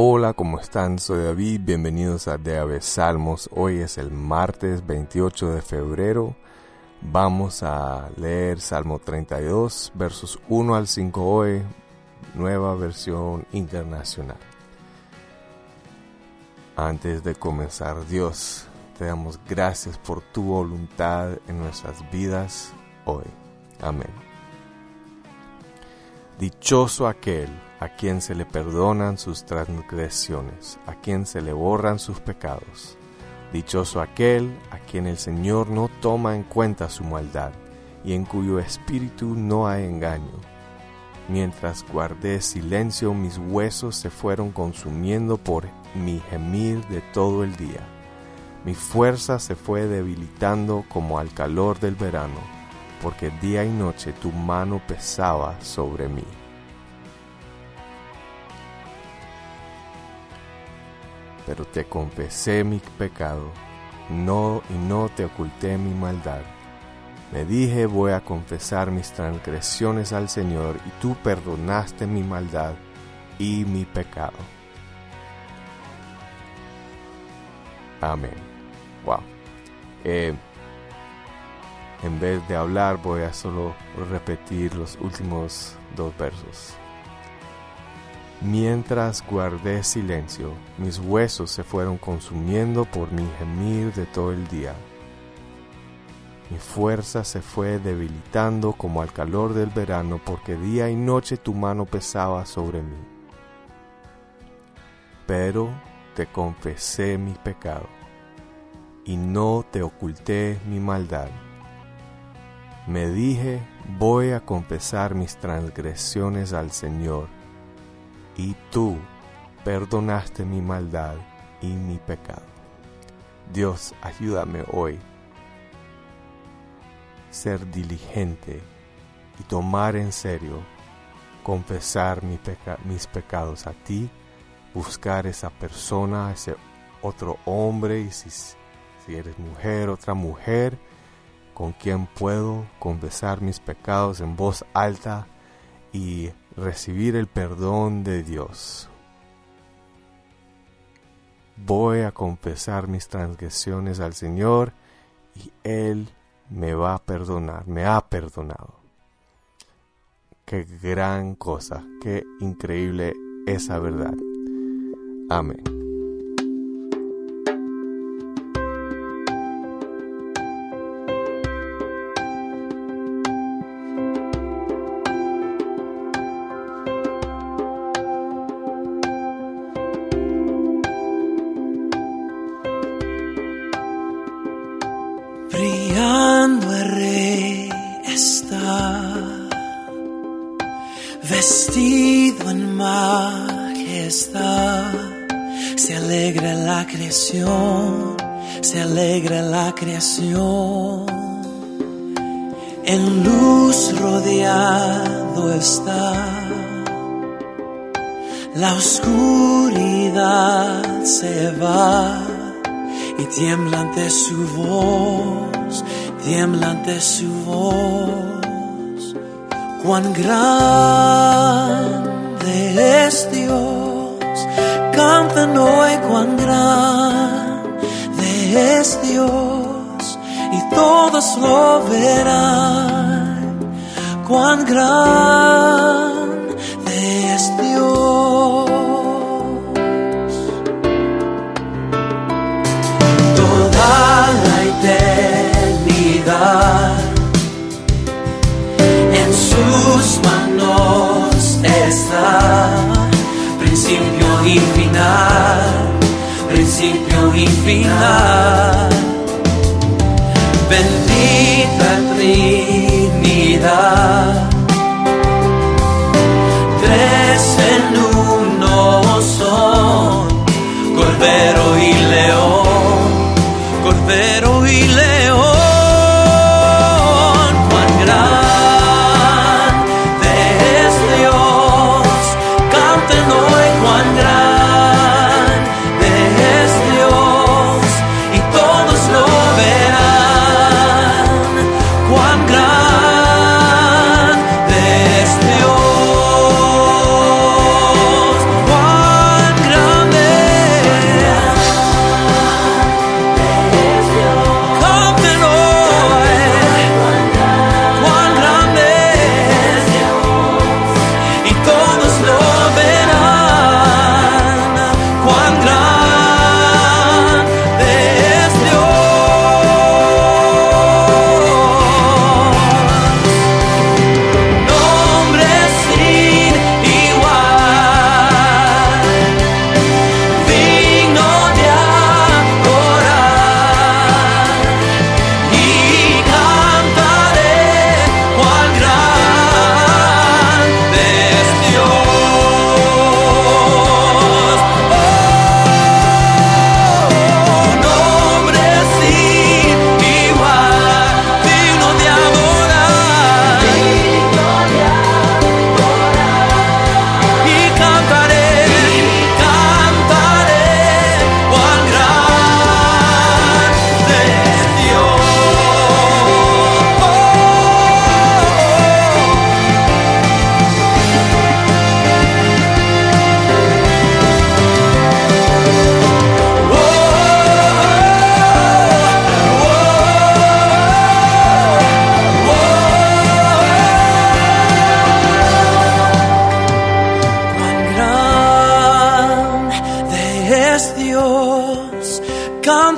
Hola, ¿cómo están? Soy David, bienvenidos a De Salmos. Hoy es el martes 28 de febrero. Vamos a leer Salmo 32, versos 1 al 5 hoy, nueva versión internacional. Antes de comenzar, Dios, te damos gracias por tu voluntad en nuestras vidas hoy. Amén. Dichoso aquel a quien se le perdonan sus transgresiones, a quien se le borran sus pecados. Dichoso aquel a quien el Señor no toma en cuenta su maldad, y en cuyo espíritu no hay engaño. Mientras guardé silencio, mis huesos se fueron consumiendo por mi gemir de todo el día. Mi fuerza se fue debilitando como al calor del verano, porque día y noche tu mano pesaba sobre mí. Pero te confesé mi pecado, no y no te oculté mi maldad. Me dije voy a confesar mis transgresiones al Señor y tú perdonaste mi maldad y mi pecado. Amén. Wow. Eh, en vez de hablar voy a solo repetir los últimos dos versos. Mientras guardé silencio, mis huesos se fueron consumiendo por mi gemir de todo el día. Mi fuerza se fue debilitando como al calor del verano, porque día y noche tu mano pesaba sobre mí. Pero te confesé mi pecado, y no te oculté mi maldad. Me dije, voy a confesar mis transgresiones al Señor y tú perdonaste mi maldad y mi pecado. Dios, ayúdame hoy ser diligente y tomar en serio, confesar mis pecados a ti, buscar esa persona, ese otro hombre, y si, si eres mujer, otra mujer, con quien puedo confesar mis pecados en voz alta y recibir el perdón de Dios. Voy a confesar mis transgresiones al Señor y Él me va a perdonar, me ha perdonado. Qué gran cosa, qué increíble esa verdad. Amén. En majestad. Se alegra la creación, se alegra la creación. En luz rodeado está. La oscuridad se va y tiembla ante su voz, tiembla ante su voz cuán grande es Dios. Canten hoy cuán grande es Dios y todos lo verán. Cuán grande principio y final, principio y final. Bendita Trinidad,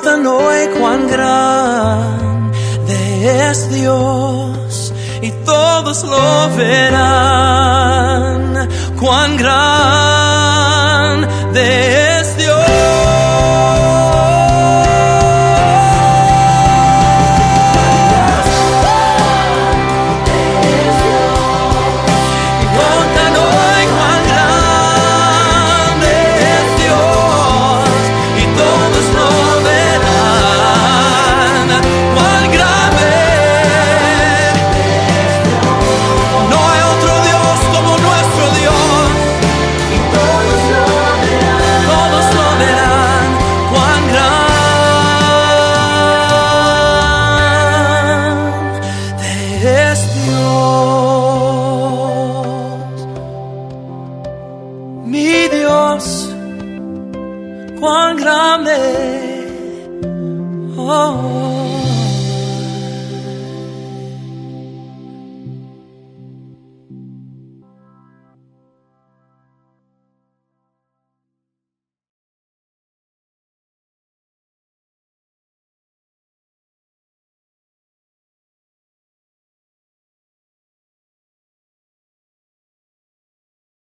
cantan hoy cuán grande es Dios y todos lo verán. Cuán grande es Mi Dios, cuán grande. Oh.